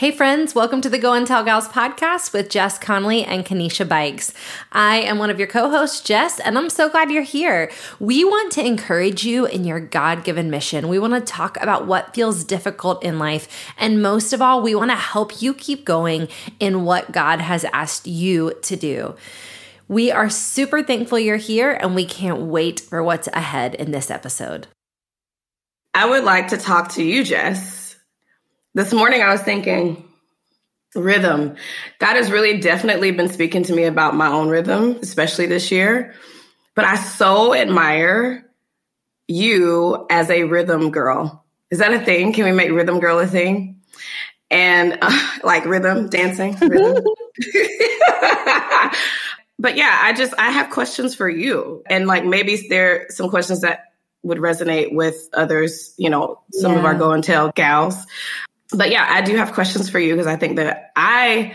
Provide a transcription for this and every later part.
Hey, friends, welcome to the Go and Tell Gals podcast with Jess Connolly and Kanisha Bikes. I am one of your co hosts, Jess, and I'm so glad you're here. We want to encourage you in your God given mission. We want to talk about what feels difficult in life. And most of all, we want to help you keep going in what God has asked you to do. We are super thankful you're here, and we can't wait for what's ahead in this episode. I would like to talk to you, Jess this morning I was thinking rhythm. God has really definitely been speaking to me about my own rhythm, especially this year. But I so admire you as a rhythm girl. Is that a thing? Can we make rhythm girl a thing? And uh, like rhythm dancing, rhythm. but yeah, I just I have questions for you. And like maybe there are some questions that would resonate with others, you know, some yeah. of our go and tell gals but yeah, I do have questions for you because I think that I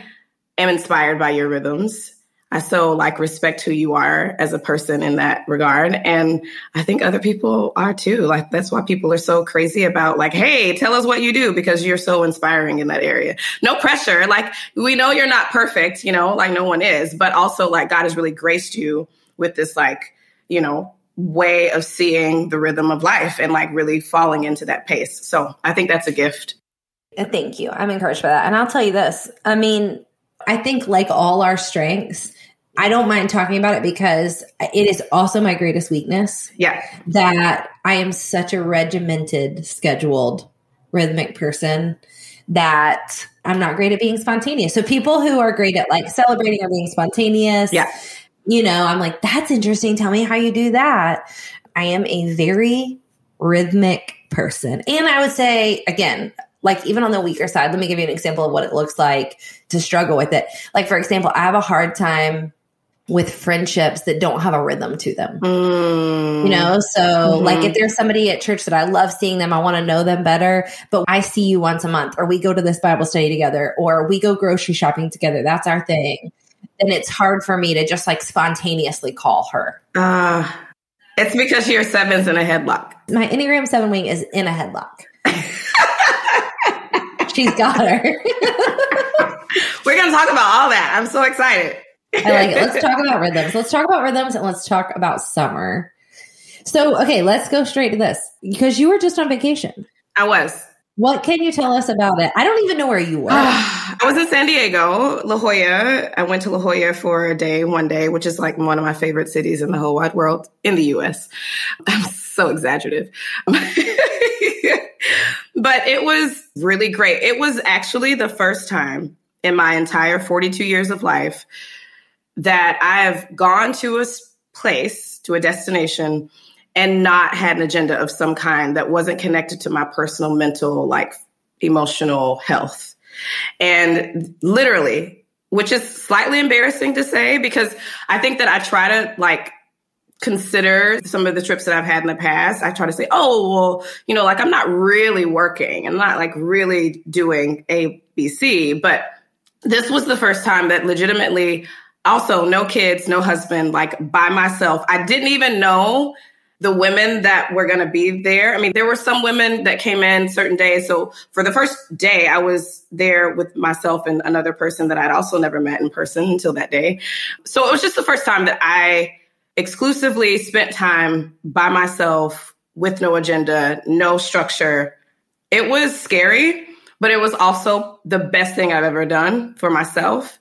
am inspired by your rhythms. I so like respect who you are as a person in that regard. And I think other people are too. Like that's why people are so crazy about like, hey, tell us what you do because you're so inspiring in that area. No pressure. Like we know you're not perfect, you know, like no one is, but also like God has really graced you with this like, you know, way of seeing the rhythm of life and like really falling into that pace. So I think that's a gift. Thank you. I'm encouraged by that. And I'll tell you this I mean, I think like all our strengths, I don't mind talking about it because it is also my greatest weakness. Yeah. That I am such a regimented, scheduled, rhythmic person that I'm not great at being spontaneous. So people who are great at like celebrating or being spontaneous, yeah. you know, I'm like, that's interesting. Tell me how you do that. I am a very rhythmic person. And I would say, again, like even on the weaker side, let me give you an example of what it looks like to struggle with it. Like, for example, I have a hard time with friendships that don't have a rhythm to them. Mm. You know, so mm-hmm. like if there's somebody at church that I love seeing them, I want to know them better, but I see you once a month, or we go to this Bible study together, or we go grocery shopping together. That's our thing. Then it's hard for me to just like spontaneously call her. Uh, it's because your seven's in a headlock. My Enneagram seven wing is in a headlock. She's got her. We're going to talk about all that. I'm so excited. I like it. Let's talk about rhythms. Let's talk about rhythms and let's talk about summer. So, okay, let's go straight to this because you were just on vacation. I was. What can you tell us about it? I don't even know where you were. Ah, I was in San Diego, La Jolla. I went to La Jolla for a day, one day, which is like one of my favorite cities in the whole wide world in the US. I'm so exaggerative. but it was really great. It was actually the first time in my entire 42 years of life that I have gone to a place, to a destination, and not had an agenda of some kind that wasn't connected to my personal, mental, like emotional health. And literally, which is slightly embarrassing to say because I think that I try to like consider some of the trips that I've had in the past, I try to say, oh, well, you know, like I'm not really working. I'm not like really doing A, B, C. But this was the first time that legitimately, also, no kids, no husband, like by myself. I didn't even know the women that were going to be there. I mean, there were some women that came in certain days. So for the first day, I was there with myself and another person that I'd also never met in person until that day. So it was just the first time that I exclusively spent time by myself with no agenda, no structure. It was scary, but it was also the best thing I've ever done for myself.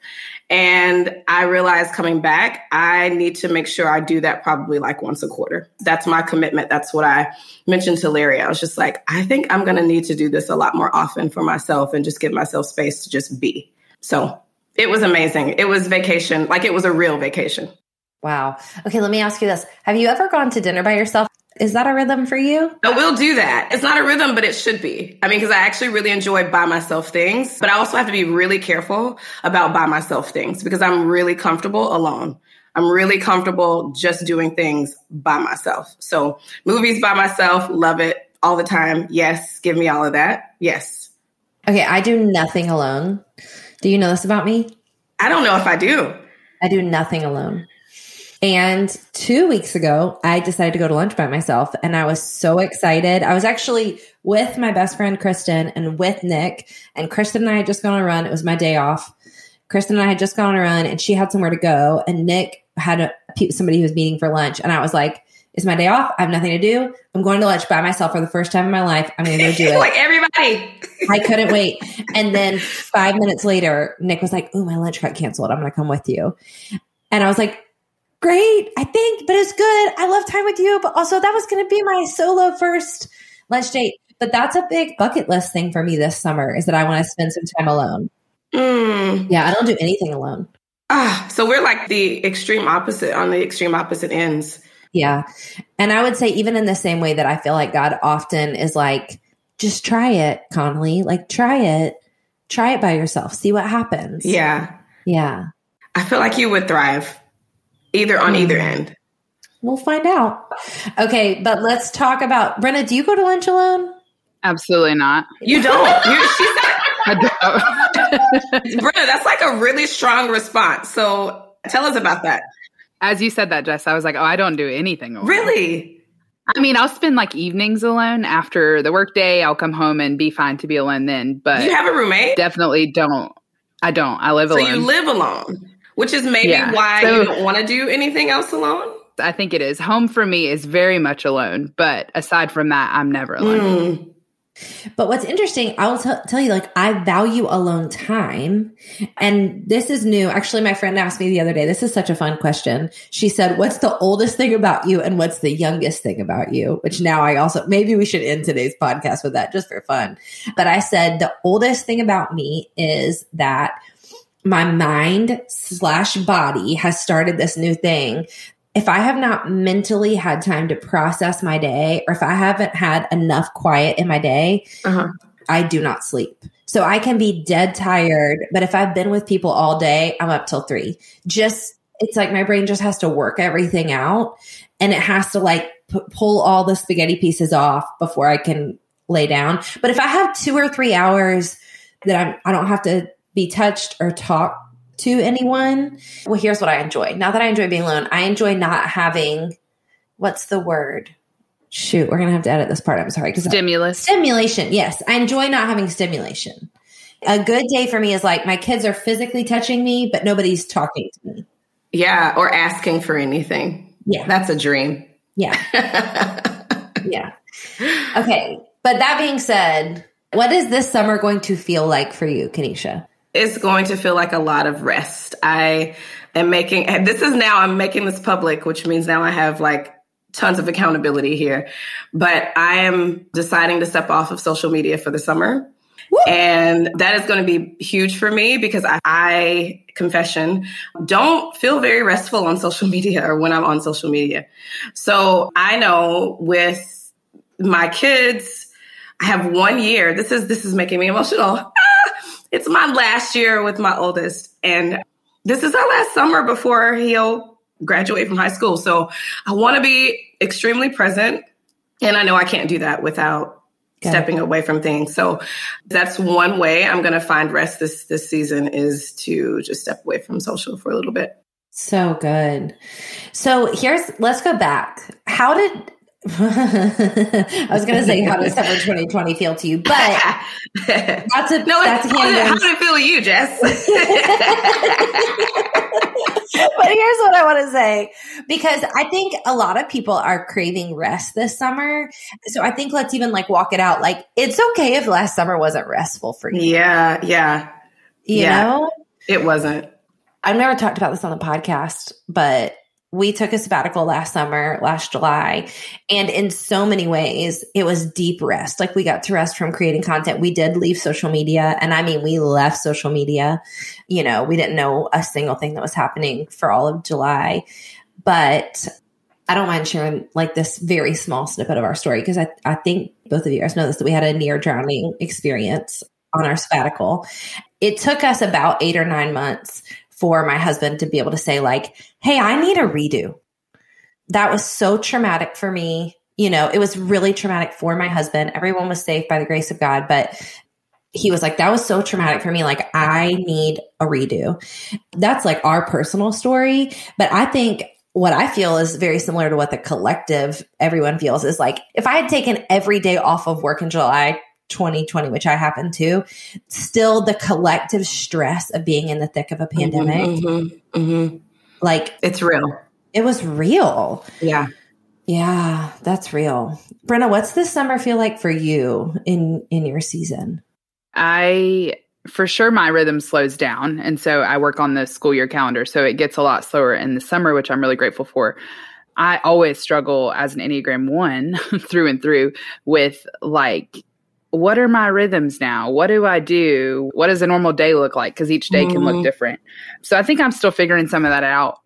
And I realized coming back, I need to make sure I do that probably like once a quarter. That's my commitment. That's what I mentioned to Larry. I was just like, I think I'm going to need to do this a lot more often for myself and just give myself space to just be. So it was amazing. It was vacation, like it was a real vacation. Wow. Okay, let me ask you this. Have you ever gone to dinner by yourself? Is that a rhythm for you? I will do that. It's not a rhythm, but it should be. I mean, because I actually really enjoy by myself things, but I also have to be really careful about by myself things because I'm really comfortable alone. I'm really comfortable just doing things by myself. So, movies by myself, love it all the time. Yes. Give me all of that. Yes. Okay. I do nothing alone. Do you know this about me? I don't know if I do. I do nothing alone. And two weeks ago, I decided to go to lunch by myself and I was so excited. I was actually with my best friend, Kristen, and with Nick. And Kristen and I had just gone on a run. It was my day off. Kristen and I had just gone on a run and she had somewhere to go. And Nick had a, somebody who was meeting for lunch. And I was like, it's my day off. I have nothing to do. I'm going to lunch by myself for the first time in my life. I'm going to go do it. like everybody. I couldn't wait. And then five minutes later, Nick was like, "Oh, my lunch got canceled. I'm going to come with you." And I was like, "Great, I think, but it's good. I love time with you, but also that was going to be my solo first lunch date." But that's a big bucket list thing for me this summer is that I want to spend some time alone. Mm. Yeah, I don't do anything alone. Ah, so we're like the extreme opposite on the extreme opposite ends. Yeah. And I would say, even in the same way that I feel like God often is like, just try it, Connolly. Like, try it. Try it by yourself. See what happens. Yeah. Yeah. I feel like you would thrive either on either hmm. end. We'll find out. Okay. But let's talk about Brenna. Do you go to lunch alone? Absolutely not. You don't. You, she said, I don't. Brenna, that's like a really strong response. So tell us about that. As you said that, Jess, I was like, oh, I don't do anything alone. Really? I mean, I'll spend like evenings alone after the workday. I'll come home and be fine to be alone then. But you have a roommate? Definitely don't. I don't. I live so alone. So you live alone, which is maybe yeah. why so, you don't want to do anything else alone. I think it is. Home for me is very much alone, but aside from that, I'm never alone. Mm. But what's interesting, I'll t- tell you, like, I value alone time. And this is new. Actually, my friend asked me the other day, this is such a fun question. She said, What's the oldest thing about you and what's the youngest thing about you? Which now I also, maybe we should end today's podcast with that just for fun. But I said, The oldest thing about me is that my mind slash body has started this new thing if I have not mentally had time to process my day, or if I haven't had enough quiet in my day, uh-huh. I do not sleep. So I can be dead tired, but if I've been with people all day, I'm up till three. Just, it's like my brain just has to work everything out and it has to like p- pull all the spaghetti pieces off before I can lay down. But if I have two or three hours that I'm, I don't have to be touched or talk to anyone. Well, here's what I enjoy. Now that I enjoy being alone, I enjoy not having what's the word? Shoot, we're gonna have to edit this part. I'm sorry. Stimulus. Stimulation. Yes. I enjoy not having stimulation. A good day for me is like my kids are physically touching me, but nobody's talking to me. Yeah, or asking for anything. Yeah. That's a dream. Yeah. yeah. Okay. But that being said, what is this summer going to feel like for you, Kanisha? It's going to feel like a lot of rest. I am making, this is now, I'm making this public, which means now I have like tons of accountability here. But I am deciding to step off of social media for the summer. Woo! And that is going to be huge for me because I, I, confession, don't feel very restful on social media or when I'm on social media. So I know with my kids, I have one year. This is this is making me emotional ah! It's my last year with my oldest, and this is our last summer before he'll graduate from high school. So I want to be extremely present. And I know I can't do that without stepping away from things. So that's one way I'm going to find rest this this season is to just step away from social for a little bit. So good. So here's let's go back. How did I was going to say, how does summer 2020 feel to you? But that's a no. That's how, did, how did it feel to you, Jess? but here's what I want to say because I think a lot of people are craving rest this summer. So I think let's even like walk it out. Like it's okay if last summer wasn't restful for you. Yeah, yeah, you yeah. know, it wasn't. I've never talked about this on the podcast, but we took a sabbatical last summer, last July. And in so many ways, it was deep rest. Like we got to rest from creating content. We did leave social media. And I mean, we left social media. You know, we didn't know a single thing that was happening for all of July. But I don't mind sharing like this very small snippet of our story because I, I think both of you guys know this that we had a near drowning experience on our sabbatical. It took us about eight or nine months for my husband to be able to say, like, hey, I need a redo. That was so traumatic for me. You know, it was really traumatic for my husband. Everyone was safe by the grace of God, but he was like, that was so traumatic for me. Like, I need a redo. That's like our personal story. But I think what I feel is very similar to what the collective everyone feels is like if I had taken every day off of work in July 2020, which I happened to, still the collective stress of being in the thick of a Mm-hmm, pandemic, like It's real. it was real. Yeah. Yeah, that's real. Brenna, what's this summer feel like for you in in your season? I for sure my rhythm slows down and so I work on the school year calendar so it gets a lot slower in the summer which I'm really grateful for. I always struggle as an Enneagram 1 through and through with like what are my rhythms now? What do I do? What does a normal day look like cuz each day can Mhm. look different. So I think I'm still figuring some of that out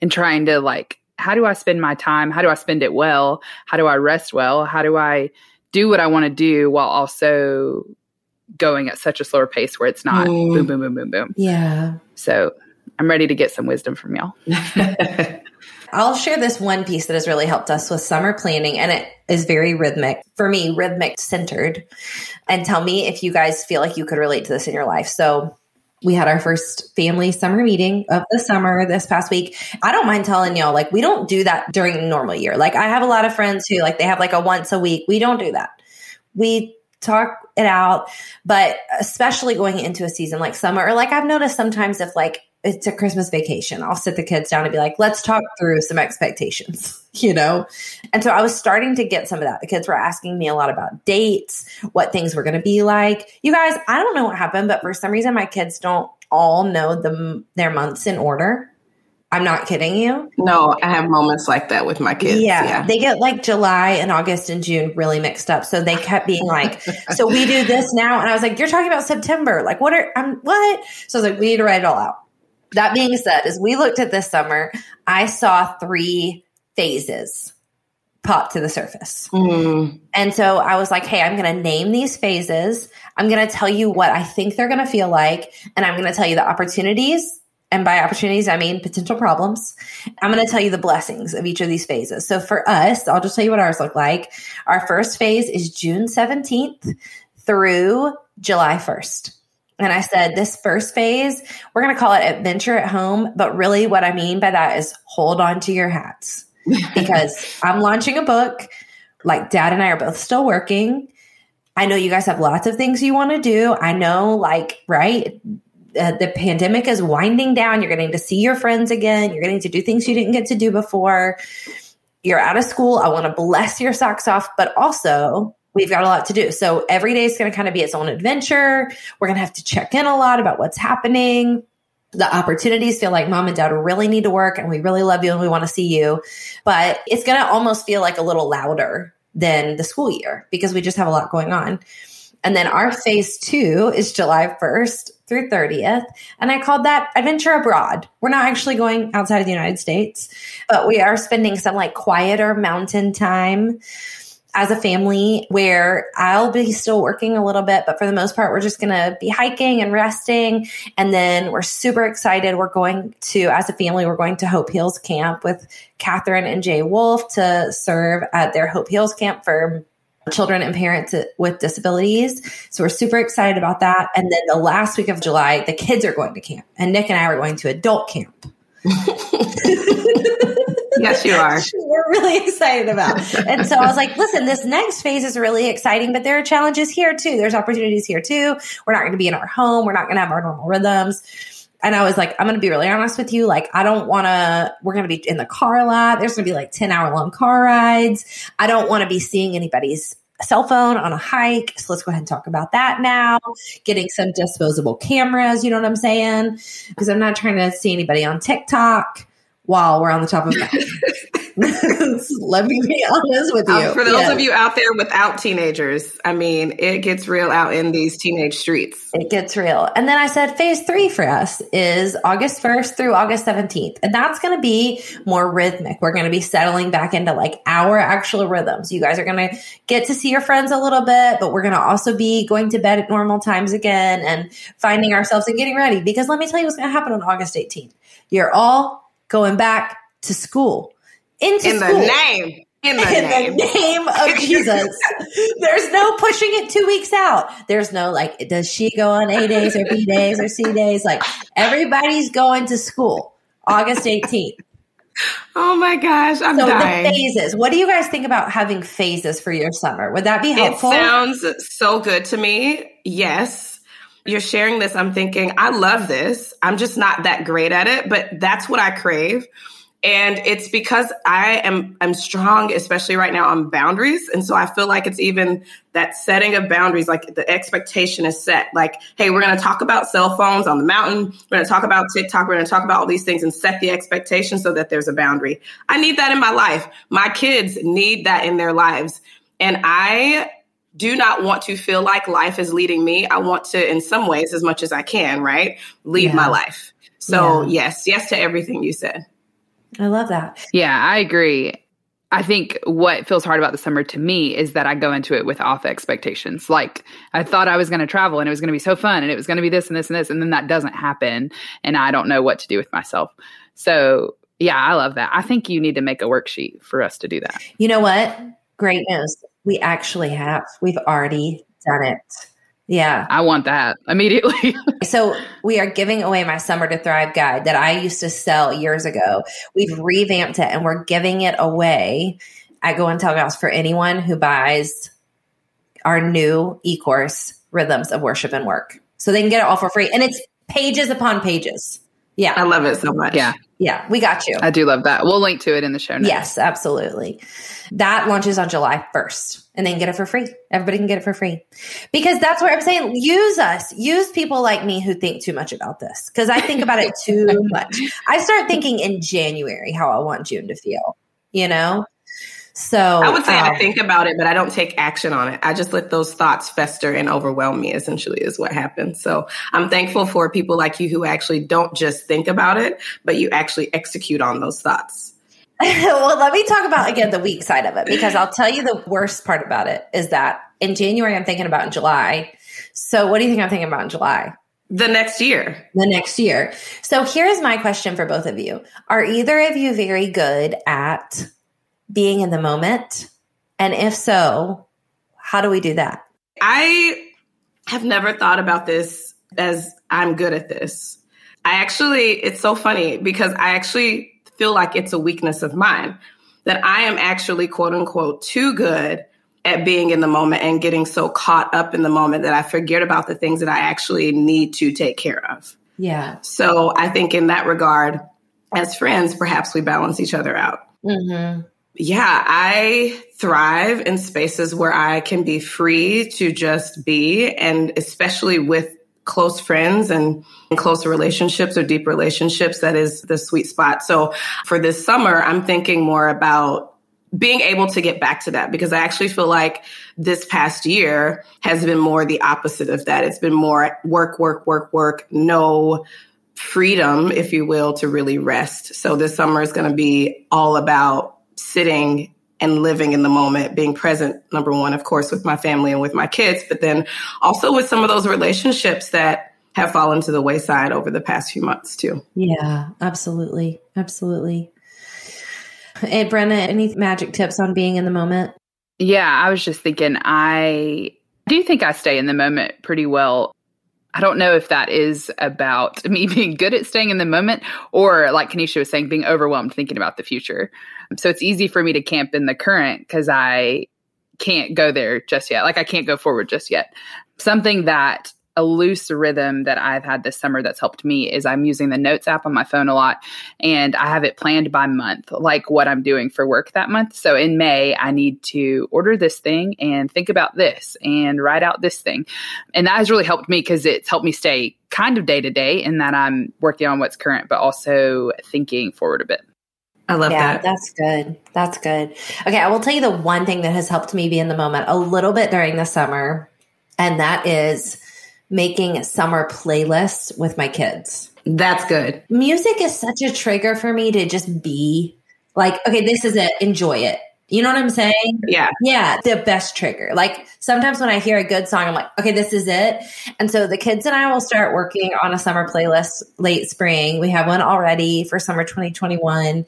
and trying to like how do I spend my time? How do I spend it well? How do I rest well? How do I do what I want to do while also going at such a slower pace where it's not Mm. boom, boom, boom, boom, boom. Yeah. So I'm ready to get some wisdom from y'all. I'll share this one piece that has really helped us with summer planning, and it is very rhythmic for me, rhythmic centered. And tell me if you guys feel like you could relate to this in your life. So, we had our first family summer meeting of the summer this past week. I don't mind telling y'all, like, we don't do that during normal year. Like, I have a lot of friends who, like, they have like a once a week. We don't do that. We talk it out, but especially going into a season like summer, or like I've noticed sometimes if like it's a Christmas vacation, I'll sit the kids down and be like, let's talk through some expectations, you know? And so I was starting to get some of that. The kids were asking me a lot about dates, what things were going to be like. You guys, I don't know what happened, but for some reason, my kids don't all know the, their months in order. I'm not kidding you. no, I have moments like that with my kids. Yeah, Yeah. they get like July and August and June really mixed up. So they kept being like, "So we do this now," and I was like, "You're talking about September? Like, what are I'm what?" So I was like, "We need to write it all out." That being said, as we looked at this summer, I saw three phases pop to the surface. Mm. And so I was like, hey, I'm going to name these phases. I'm going to tell you what I think they're going to feel like. And I'm going to tell you the opportunities. And by opportunities, I mean potential problems. I'm going to tell you the blessings of each of these phases. So for us, I'll just tell you what ours look like. Our first phase is June 17th through July 1st. And I said, this first phase, we're going to call it adventure at home. But really, what I mean by that is hold on to your hats because I'm launching a book. Like, dad and I are both still working. I know you guys have lots of things you want to do. I know, like, right? Uh, the pandemic is winding down. You're getting to see your friends again. You're getting to do things you didn't get to do before. You're out of school. I want to bless your socks off, but also we've got a lot to do. So every day is going to kind of be its own adventure. We're going to have to check in a lot about what's happening. The opportunities feel like mom and dad really need to work and we really love you and we want to see you. But it's going to almost feel like a little louder than the school year because we just have a lot going on. And then our phase two is July 1st through 30th. And I called that adventure abroad. We're not actually going outside of the United States, but we are spending some like quieter mountain time as a family where I'll be still working a little bit, but for the most part, we're just going to be hiking and resting. And then we're super excited. We're going to, as a family, we're going to Hope Heals Camp with Katherine and Jay Wolf to serve at their Hope Heals Camp for children and parents with disabilities. So we're super excited about that. And then the last week of July, the kids are going to camp, and Nick and I are going to adult camp. yes, you are. We're really excited about. And so I was like, listen, this next phase is really exciting, but there are challenges here too. There's opportunities here too. We're not going to be in our home. We're not going to have our normal rhythms. And I was like, I'm going to be really honest with you. Like, I don't want to, we're going to be in the car a lot. There's going to be like 10 hour long car rides. I don't want to be seeing anybody's cell phone on a hike. So let's go ahead and talk about that now. Getting some disposable cameras, you know what I'm saying? Because I'm not trying to see anybody on TikTok while we're on the top of that. Let me be honest with you. Um, for those Yes. of you out there without teenagers, I mean, it gets real out in these teenage streets. It gets real. And then I said phase three for us is August 1st through August 17th. And that's going to be more rhythmic. We're going to be settling back into like our actual rhythms. You guys are going to get to see your friends a little bit, but we're going to also be going to bed at normal times again and finding ourselves and getting ready. Because let me tell you what's going to happen on August 18th. You're all going back to school. Into In the name. In the in name. the name of Jesus. There's no pushing it two weeks out. There's no like, does she go on A days or B days or C days? Like everybody's going to school August 18th. Oh my gosh, I'm so dying. the phases. What do you guys think about having phases for your summer? Would that be helpful? It sounds so good to me. Yes. You're sharing this. I'm thinking, I love this. I'm just not that great at it, but that's what I crave. And it's because I am I'm strong, especially right now on boundaries. And so I feel like it's even that setting of boundaries, like the expectation is set. Like, hey, we're gonna talk about cell phones on the mountain, we're gonna talk about TikTok, we're gonna talk about all these things and set the expectation so that there's a boundary. I need that in my life. My kids need that in their lives. And I do not want to feel like life is leading me. I want to, in some ways, as much as I can, right? Lead Yeah. my life. So, Yeah. yes, yes to everything you said. I love that. Yeah, I agree. I think what feels hard about the summer to me is that I go into it with off expectations. Like I thought I was going to travel and it was going to be so fun and it was going to be this and this and this and then that doesn't happen and I don't know what to do with myself. So, yeah, I love that. I think you need to make a worksheet for us to do that. You know what? Great news. We actually have. We've already done it. Yeah. I want that immediately. So we are giving away my Summer to Thrive guide that I used to sell years ago. We've revamped it and we're giving it away at Go and Tell Gals for anyone who buys our new e-course, Rhythms of Worship and Work. So they can get it all for free. And it's pages upon pages. I love it so much. yeah, Yeah. We got you. I do love that. We'll link to it in the show notes. Yes, absolutely. That launches on July 1st and then get it for free. Everybody can get it for free. Because that's where I'm saying use us. Use people like me who think too much about this because I think about it too much. I start thinking in January how I want June to feel, you know? So I would say um, I think about it, but I don't take action on it. I just let those thoughts fester and overwhelm me, essentially, is what happens. So I'm thankful for people like you who actually don't just think about it, but you actually execute on those thoughts. well, let me talk about again the weak side of it because I'll tell you the worst part about it is that in January I'm thinking about in July. So what do you think I'm thinking about in July? The next year, the next year. So here's my question for both of you. Are either of you very good at being in the moment? And if so, how do we do that? I have never thought about this as I'm good at this. I actually, it's so funny because I actually feel like it's a weakness of mine that I am actually, quote unquote, too good at being in the moment and getting so caught up in the moment that I forget about the things that I actually need to take care of. Yeah. So I think in that regard, as friends, perhaps we balance each other out. Mm-hmm. Yeah, I thrive in spaces where I can be free to just be, and especially with close friends and close relationships or deep relationships, that is the sweet spot. So for this summer, I'm thinking more about being able to get back to that because I actually feel like this past year has been more the opposite of that. It's been more work, work, work, work, no freedom, if you will, to really rest. So this summer is going to be all about sitting and living in the moment, being present, number one, of course, with my family and with my kids, but then also with some of those relationships that have fallen to the wayside over the past few months, too. Yeah, absolutely. Absolutely. Hey, Brenna, any magic tips on being in the moment? Yeah, I was just thinking, I do think I stay in the moment pretty well. I don't know if that is about me being good at staying in the moment or, like Kanisha was saying, being overwhelmed thinking about the future. So it's easy for me to camp in the current because I can't go there just yet. Like I can't go forward just yet. Something that a loose rhythm that I've had this summer that's helped me is I'm using the notes app on my phone a lot and I have it planned by month, like what I'm doing for work that month. So in May, I need to order this thing and think about this and write out this thing. And that has really helped me because it's helped me stay kind of day to day in that I'm working on what's current, but also thinking forward a bit. I love yeah, that. that's good. That's good. Okay, I will tell you the one thing that has helped me be in the moment a little bit during the summer, and that is making summer playlists with my kids. That's good. Music is such a trigger for me to just be like, okay, this is it, enjoy it. You know what I'm saying? Yeah. Yeah, the best trigger. Like sometimes when I hear a good song, I'm like, okay, this is it. And so the kids and I will start working on a summer playlist late spring. We have one already for summer 2021.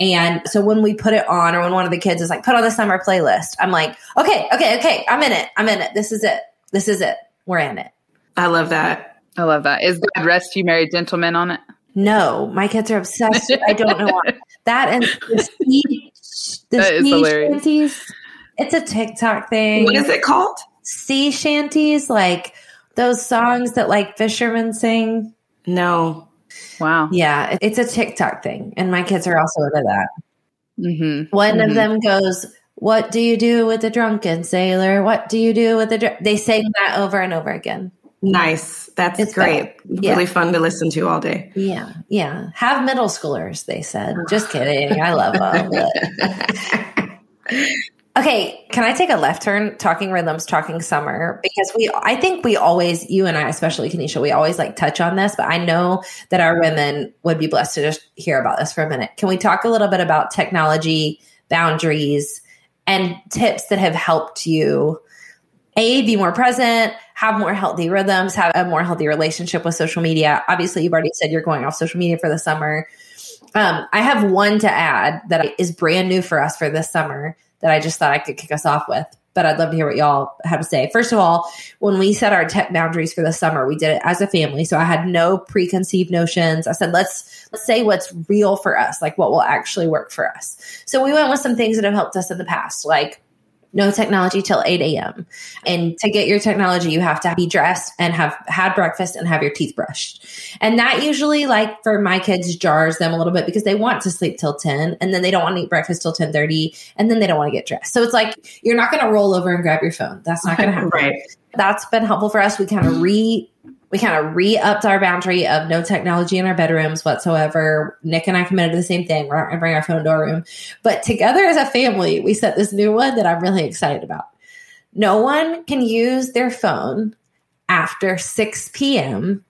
And so when we put it on, or when one of the kids is like, put on the summer playlist, I'm like, okay, okay, okay, I'm in it. I'm in it. This is it. This is it. We're in it. I love that. I love that. Is God Rest You Merry Gentlemen on it? No, my kids are obsessed. I don't know why. That and the sea, the That is sea shanties. It's a TikTok thing. What is it called? Sea shanties, like those songs that like fishermen sing. No. Wow. Yeah, it's a TikTok thing, and my kids are also into that. Mm-hmm. One of Mhm. them goes, "What do you do with a drunken sailor? What do you do with a?" Dr-? They sing that over and over again. Nice. That's It's great. Yeah. Really fun to listen to all day. Yeah, yeah. Have middle schoolers, they said. Ah. Just kidding. I love them. Okay, can I take a left turn talking rhythms, talking summer? Because we, I think we always, you and I, especially Kanisha, we always like touch on this, but I know that our women would be blessed to just hear about this for a minute. Can we talk a little bit about technology, boundaries, and tips that have helped you a be more present have more healthy rhythms have a more healthy relationship with social media. Obviously you've already said you're going off social media for the summer. Um, i have one to add that is brand new for us for this summer that i just thought i could kick us off with but i'd love to hear what y'all have to say. First of all when we set our tech boundaries for the summer we did it as a family so i had no preconceived notions. I said let's let's say what's real for us like what will actually work for us. So we went with some things that have helped us in the past like no technology till 8 a.m. And to get your technology, you have to be dressed and have had breakfast and have your teeth brushed. And that usually, like for my kids, jars them a little bit because they want to sleep till 10 and then they don't want to eat breakfast till 10:30 and then they don't want to get dressed. So it's like you're not going to roll over and grab your phone. That's not going to happen. right. That's been helpful for us. We kind of re we kind of re-upped our boundary of no technology in our bedrooms whatsoever. Nick and I committed to the same thing. We're not going to bring our phone to our room. But together as a family, we set this new one that I'm really excited about. No one can use their phone after 6 p.m.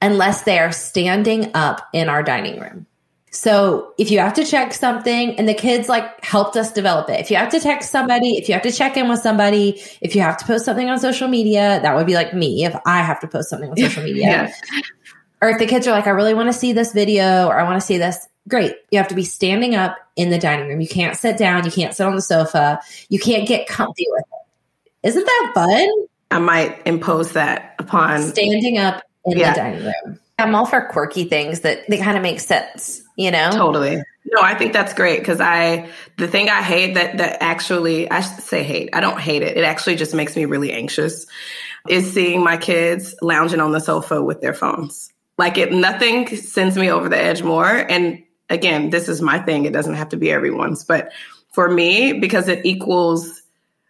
unless they are standing up in our dining room. So if you have to check something, and the kids like helped us develop it. If you have to text somebody, if you have to check in with somebody, if you have to post something on social media, that would be like me if I have to post something on social media. Yeah. Or if the kids are like, I really want to see this video or I want to see this, great. You have to be standing up in the dining room. You can't sit down. You can't sit on the sofa. You can't get comfy with it. Isn't that fun? I might impose that upon. Standing up in Yeah. the dining room. I'm all for quirky things that they kind of make sense, you know? Totally. No, I think that's great because I the thing I hate that that actually I should say hate. I don't hate it. It actually just makes me really anxious. Is seeing my kids lounging on the sofa with their phones. Like it nothing sends me over the edge more. And again, this is my thing. It doesn't have to be everyone's, but for me, because it equals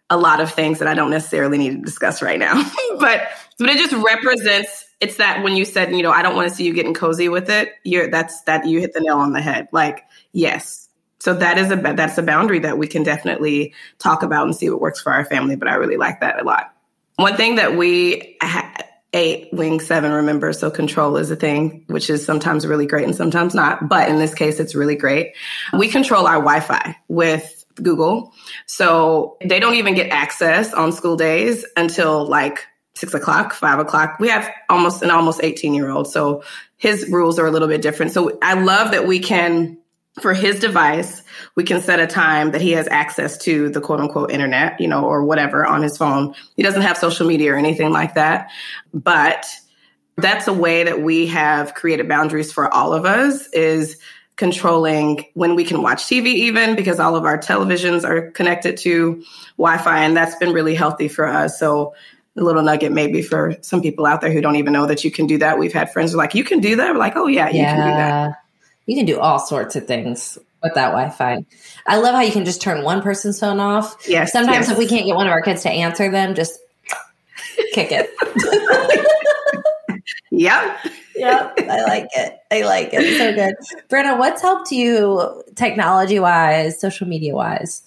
a lot of things that I don't necessarily need to discuss right now. but but it just represents it's that when you said, you know, I don't want to see you getting cozy with it, you're that's that you hit the nail on the head. Like, yes. So that is a that's a boundary that we can definitely talk about and see what works for our family, but I really like that a lot. One thing that we ha- eight wing seven remember so control is a thing which is sometimes really great and sometimes not but in this case it's really great we control our wi-fi with google so they don't even get access on school days until like six o'clock five o'clock we have almost an almost 18 year old so his rules are a little bit different so i love that we can for his device, we can set a time that he has access to the quote unquote internet, you know, or whatever on his phone. He doesn't have social media or anything like that. But that's a way that we have created boundaries for all of us is controlling when we can watch TV even because all of our televisions are connected to Wi-Fi and that's been really healthy for us. So a little nugget maybe for some people out there who don't even know that you can do that. We've had friends who are like, you can do that. We're like, oh yeah, you can do that. You can do all sorts of things with that Wi-Fi. I love how you can just turn one person's phone off. Yes. Sometimes yes. if we can't get one of our kids to answer them, just kick it. Yep. yep, I like it. I like it. So good. Brenna, what's helped you technology wise, social media wise?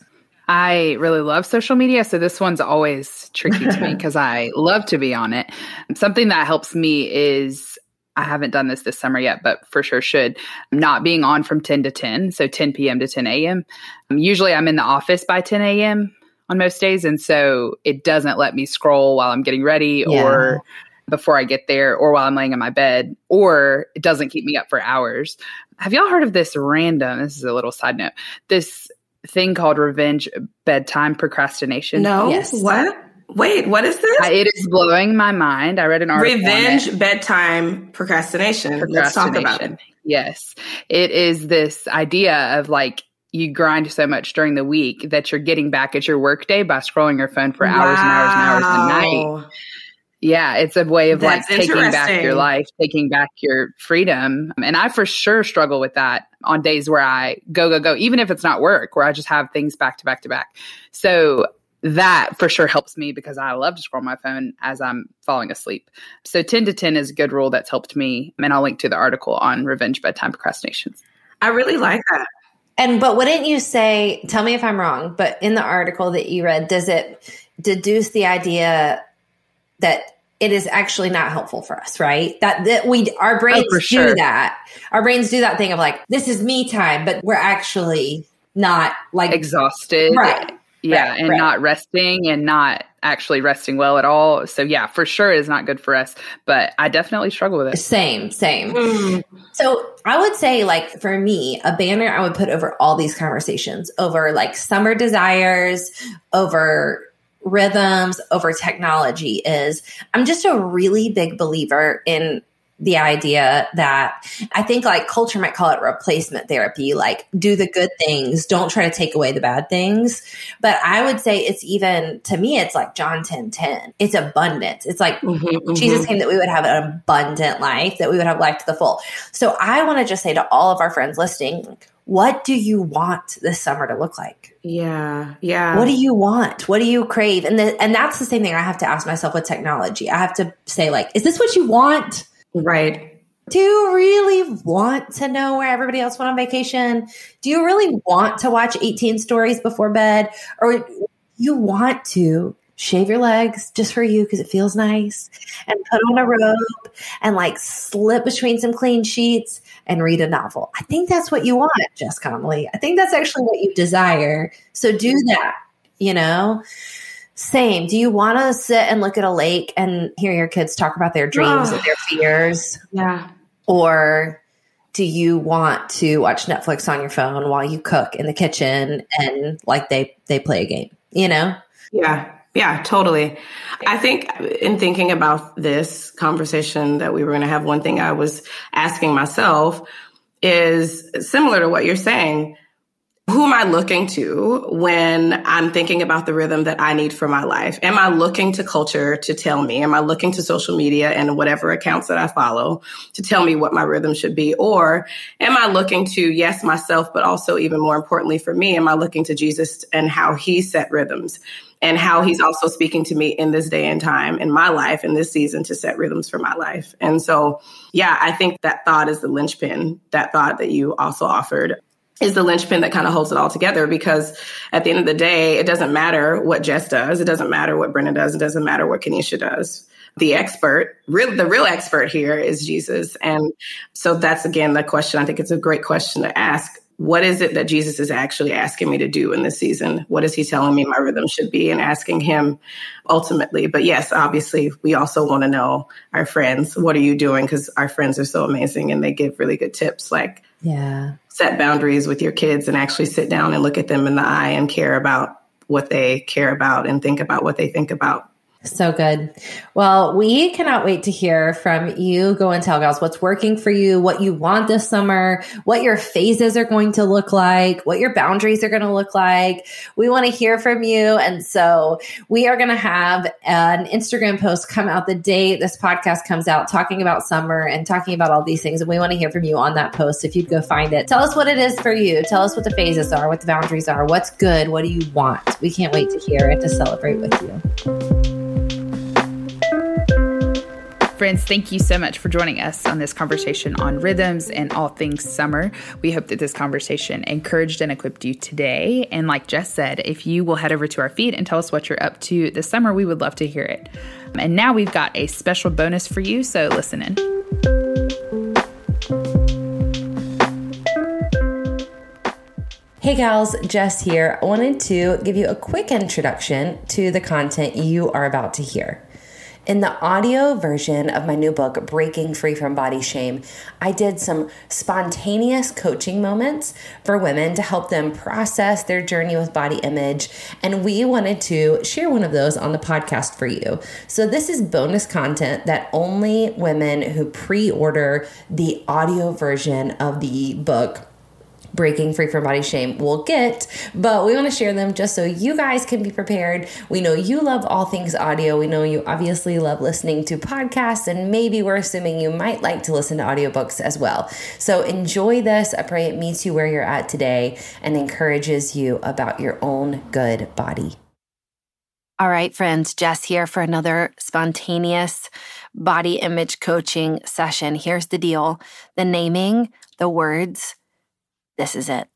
I really love social media. So this one's always tricky to me because I love to be on it. Something that helps me is I haven't done this this summer yet, but for sure should not being on from 10 to 10. So 10 p.m. to 10 a.m. Um, usually I'm in the office by 10 a.m. on most days. And so it doesn't let me scroll while I'm getting ready Yeah. or before I get there or while I'm laying in my bed, or it doesn't keep me up for hours. Have y'all heard of this random? This is a little side note. This thing called revenge bedtime procrastination. No. Yes. What? Wait, what is this? It is blowing my mind. I read an article. Revenge bedtime procrastination. Let's talk about it. Yes. It is this idea of like you grind so much during the week that you're getting back at your workday by scrolling your phone for hours wow. and hours and hours a night. Yeah, it's a way of That's like taking back your life, taking back your freedom. And I for sure struggle with that on days where I go, go, go, even if it's not work, where I just have things back to back to back. So that for sure helps me because I love to scroll my phone as I'm falling asleep. So 10 to 10 is a good rule that's helped me. And I'll link to the article on revenge bedtime procrastinations. I really like that. And but wouldn't you say, tell me if I'm wrong, but in the article that you read, does it deduce the idea that it is actually not helpful for us, right? That that we our brains oh, sure. do that. Our brains do that thing of like, this is me time, but we're actually not like exhausted. Right yeah right, and right. not resting and not actually resting well at all so yeah for sure is not good for us but i definitely struggle with it same same mm. so i would say like for me a banner i would put over all these conversations over like summer desires over rhythms over technology is i'm just a really big believer in the idea that I think like culture might call it replacement therapy, like do the good things, don't try to take away the bad things. But I would say it's even to me, it's like John 10 10. It's abundant. It's like mm-hmm, mm-hmm. Jesus came that we would have an abundant life, that we would have life to the full. So I want to just say to all of our friends listening, what do you want this summer to look like? Yeah. Yeah. What do you want? What do you crave? And the, and that's the same thing I have to ask myself with technology. I have to say like, is this what you want? Right. Do you really want to know where everybody else went on vacation? Do you really want to watch 18 stories before bed? Or you want to shave your legs just for you because it feels nice and put on a robe and like slip between some clean sheets and read a novel? I think that's what you want, Jess Connolly. I think that's actually what you desire. So do that, you know? Same. Do you want to sit and look at a lake and hear your kids talk about their dreams and their fears? Yeah. Or do you want to watch Netflix on your phone while you cook in the kitchen and like they they play a game, you know? Yeah. Yeah, totally. I think in thinking about this conversation that we were going to have, one thing I was asking myself is similar to what you're saying who am I looking to when I'm thinking about the rhythm that I need for my life? Am I looking to culture to tell me? Am I looking to social media and whatever accounts that I follow to tell me what my rhythm should be? Or am I looking to, yes, myself, but also even more importantly for me, am I looking to Jesus and how he set rhythms? And how he's also speaking to me in this day and time in my life in this season to set rhythms for my life. And so, yeah, I think that thought is the linchpin, that thought that you also offered is the linchpin that kind of holds it all together because at the end of the day, it doesn't matter what Jess does. It doesn't matter what Brenna does. It doesn't matter what Kanisha does. The expert, real, the real expert here is Jesus. And so that's again the question. I think it's a great question to ask. What is it that Jesus is actually asking me to do in this season? What is he telling me my rhythm should be and asking him ultimately? But yes, obviously, we also want to know our friends. What are you doing? Because our friends are so amazing and they give really good tips like, yeah set boundaries with your kids and actually sit down and look at them in the eye and care about what they care about and think about what they think about so good. Well, we cannot wait to hear from you. Go and tell gals what's working for you, what you want this summer, what your phases are going to look like, what your boundaries are going to look like. We want to hear from you. And so we are going to have an Instagram post come out the day this podcast comes out talking about summer and talking about all these things. And we want to hear from you on that post. If you'd go find it, tell us what it is for you. Tell us what the phases are, what the boundaries are, what's good, what do you want? We can't wait to hear and to celebrate with you. Friends, thank you so much for joining us on this conversation on rhythms and all things summer. We hope that this conversation encouraged and equipped you today. And like Jess said, if you will head over to our feed and tell us what you're up to this summer, we would love to hear it. And now we've got a special bonus for you, so listen in. Hey gals, Jess here. I wanted to give you a quick introduction to the content you are about to hear. In the audio version of my new book, Breaking Free from Body Shame, I did some spontaneous coaching moments for women to help them process their journey with body image. And we wanted to share one of those on the podcast for you. So, this is bonus content that only women who pre order the audio version of the book breaking free from body shame will get, but we want to share them just so you guys can be prepared. We know you love all things audio. We know you obviously love listening to podcasts, and maybe we're assuming you might like to listen to audiobooks as well. So enjoy this. I pray it meets you where you're at today and encourages you about your own good body. All right, friends, Jess here for another spontaneous body image coaching session. Here's the deal the naming, the words, this is it.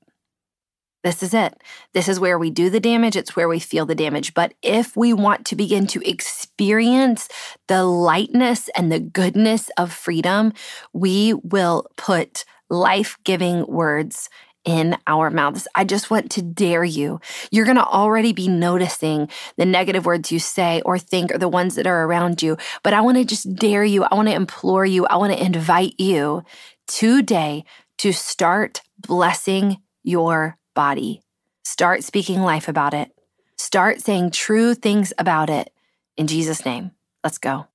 This is it. This is where we do the damage. It's where we feel the damage. But if we want to begin to experience the lightness and the goodness of freedom, we will put life giving words in our mouths. I just want to dare you. You're going to already be noticing the negative words you say or think or the ones that are around you. But I want to just dare you. I want to implore you. I want to invite you today to start blessing your body. Start speaking life about it. Start saying true things about it. In Jesus' name, let's go.